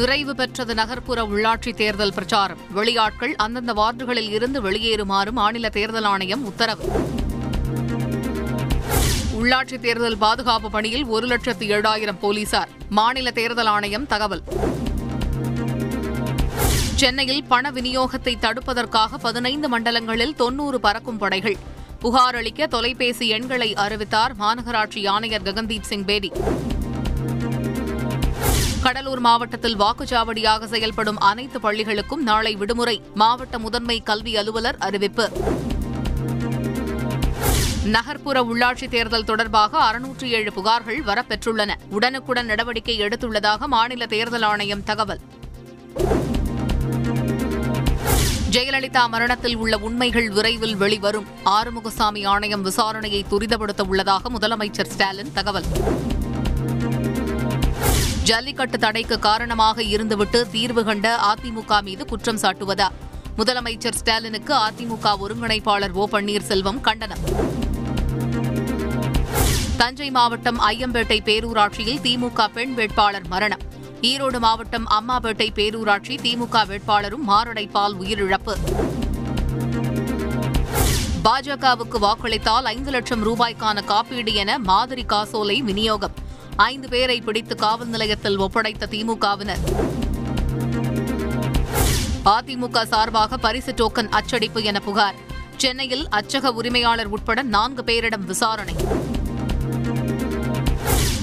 நிறைவு பெற்றது நகர்ப்புற உள்ளாட்சி தேர்தல் பிரச்சாரம். வெளியாட்கள் அந்தந்த வார்டுகளில் இருந்து வெளியேறுமாறு மாநில தேர்தல் ஆணையம் உத்தரவு. உள்ளாட்சி தேர்தல் பாதுகாப்பு பணியில் ஒரு லட்சத்து ஏழாயிரம் போலீசார். மாநில தேர்தல் ஆணையம் தகவல். சென்னையில் பண விநியோகத்தை தடுப்பதற்காக பதினைந்து மண்டலங்களில் தொன்னூறு பறக்கும் படைகள். புகார் அளிக்க தொலைபேசி எண்களை அறிவித்தார் மாநகராட்சி ஆணையர் ககன்தீப் சிங் பேடி. கடலூர் மாவட்டத்தில் வாக்குச்சாவடியாக செயல்படும் அனைத்து பள்ளிகளுக்கும் நாளை விடுமுறை மாவட்ட முதன்மை கல்வி அலுவலர் அறிவிப்பு. நகர்ப்புற உள்ளாட்சி தேர்தல் தொடர்பாக அறுநூற்றி ஏழு புகார்கள் வரப்பெற்றுள்ளன. உடனுக்குடன் நடவடிக்கை எடுத்துள்ளதாக மாநில தேர்தல் ஆணையம் தகவல். ஜெயலலிதா மரணத்தில் உள்ள உண்மைகள் விரைவில் வெளிவரும். ஆறுமுகசாமி ஆணையம் விசாரணையை துரிதப்படுத்த உள்ளதாக முதலமைச்சர் ஸ்டாலின் தகவல். ஜல்லிக்கட்டு தடைக்கு காரணமாக இருந்துவிட்டு தீர்வு கண்ட அதிமுக மீது குற்றம் சாட்டுவதா? முதலமைச்சர் ஸ்டாலினுக்கு அதிமுக ஒருங்கிணைப்பாளர் ஓ பன்னீர்செல்வம் கண்டனம். தஞ்சை மாவட்டம் ஐயம்பேட்டை பேரூராட்சியில் திமுக பெண் வேட்பாளர் மரணம். ஈரோடு மாவட்டம் அம்மாபேட்டை பேரூராட்சி திமுக வேட்பாளரும் மாரடைப்பால் உயிரிழப்பு. பாஜகவுக்கு வாக்களித்தால் ஐந்து லட்சம் ரூபாய்க்கான காப்பீடு என மாதிரி காசோலை விநியோகம். ஐந்து பேரை பிடித்து காவல் நிலையத்தில் ஒப்படைத்த திமுகவினர். அதிமுக சார்பாக பரிசு டோக்கன் அச்சடிப்பு என புகார். சென்னையில் அச்சக உரிமையாளர் உட்பட நான்கு பேரிடம் விசாரணை.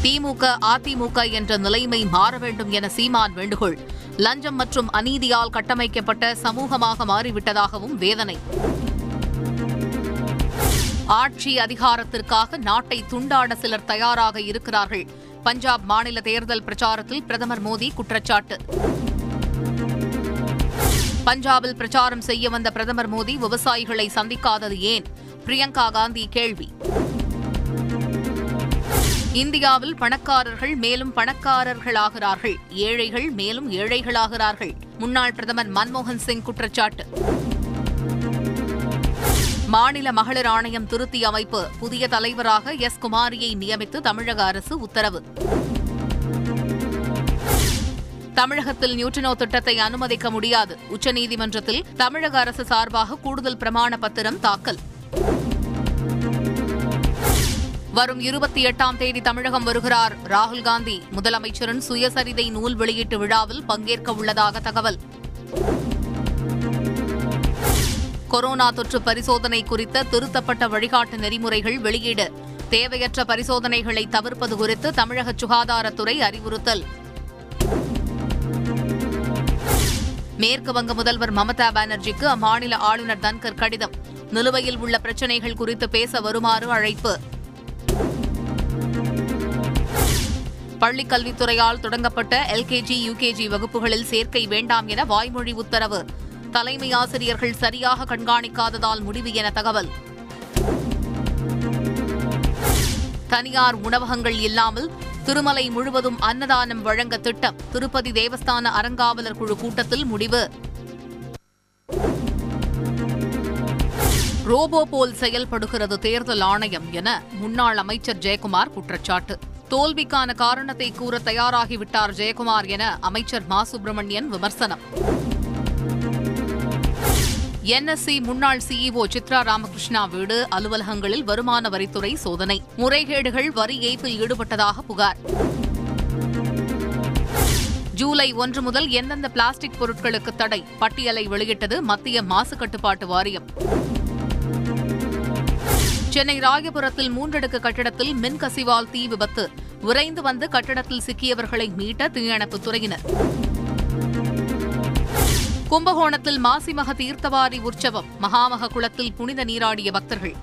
திமுக அதிமுக என்ற நிலைமை மாற வேண்டும் என சீமான் வேண்டுகோள். லஞ்சம் மற்றும் அநீதியால் கட்டமைக்கப்பட்ட சமூகமாக மாறிவிட்டதாகவும் வேதனை. ஆட்சி அதிகாரத்திற்காக நாட்டை துண்டாட சிலர் தயாராக இருக்கிறார்கள். பஞ்சாப் மாநில தேர்தல் பிரச்சாரத்தில் பிரதமர் மோடி குற்றச்சாட்டு. பஞ்சாபில் பிரச்சாரம் செய்ய வந்த பிரதமர் மோடி விவசாயிகளை சந்திக்காதது ஏன்? பிரியங்கா காந்தி கேள்வி. இந்தியாவில் பணக்காரர்கள் மேலும் பணக்காரர்களாகிறார்கள். ஏழைகள் மேலும் ஏழைகளாகிறார்கள். முன்னாள் பிரதமர் மன்மோகன் சிங் குற்றச்சாட்டு. மாநில மகளிர் ஆணையம் திருத்தி அமைப்பு. புதிய தலைவராக எஸ். குமாரியை நியமித்து தமிழக அரசு உத்தரவு. தமிழகத்தில் நியூட்ரினோ திட்டத்தை அனுமதிக்க முடியாது. உச்சநீதிமன்றத்தில் தமிழக அரசு சார்பாக கூடுதல் பிரமாண பத்திரம் தாக்கல். வரும் இருபத்தி எட்டாம் தேதி தமிழகம் வருகிறார் ராகுல் காந்தி. முதலமைச்சரின் சுயசரிதை நூல் வெளியீட்டு விழாவில் பங்கேற்க உள்ளதாக தகவல். கொரோனா தொற்று பரிசோதனை குறித்த திருத்தப்பட்ட வழிகாட்டு நெறிமுறைகள் வெளியீடு. தேவையற்ற பரிசோதனைகளை தவிர்ப்பது குறித்து தமிழக சுகாதாரத்துறை அறிவுறுத்தல். மேற்கு வங்க முதல்வர் மமதா பானர்ஜிக்கு அம்மாநில ஆளுநர் தன்கர் கடிதம். நிலுவையில் உள்ள பிரச்சினைகள் குறித்து பேச வருமாறு அழைப்பு. பள்ளிக் கல்வித்துறையால் தொடங்கப்பட்ட எல்கேஜி யுகேஜி வகுப்புகளில் சேர்க்கை வேண்டாம் என வாய்மொழி உத்தரவு. தலைமை ஆசிரியர்கள் சரியாக கண்காணிக்காததால் முடிவு என தகவல். தனியார் உணவகங்கள் இல்லாமல் திருமலை முழுவதும் அன்னதானம் வழங்க திட்டம். திருப்பதி தேவஸ்தான அறங்காவலர் குழு கூட்டத்தில் முடிவு. ரோபோ போல் செயல்படுகிறது தேர்தல் ஆணையம் என முன்னாள் அமைச்சர் ஜெயக்குமார் குற்றச்சாட்டு. தோல்விக்கான காரணத்தை கூற தயாராகிவிட்டார் ஜெயக்குமார் என அமைச்சர் மா. சுப்பிரமணியன் விமர்சனம். என்எஸ்சி முன்னாள் சிஇஓ சித்ரா ராமகிருஷ்ணா வீடு அலுவலகங்களில் வருமான வரித்துறை சோதனை. முறைகேடுகள் வரி ஏய்ப்பில் ஈடுபட்டதாக புகார். ஜூலை ஒன்று முதல் எந்தெந்த பிளாஸ்டிக் பொருட்களுக்கு தடை? பட்டியலை வெளியிட்டது மத்திய மாசு கட்டுப்பாட்டு வாரியம். சென்னை ராயபுரத்தில் மூன்றடுக்கு கட்டிடத்தில் மின் கசிவால் தீ விபத்து. விரைந்து வந்து கட்டிடத்தில் சிக்கியவர்களை மீட்ட தீயணைப்புத் துறையினர். கும்பகோணத்தில் மாசிமக தீர்த்தவாரி உற்சவம் மகாமக குளத்தில் புனித நீராடிய பக்தர்கள்.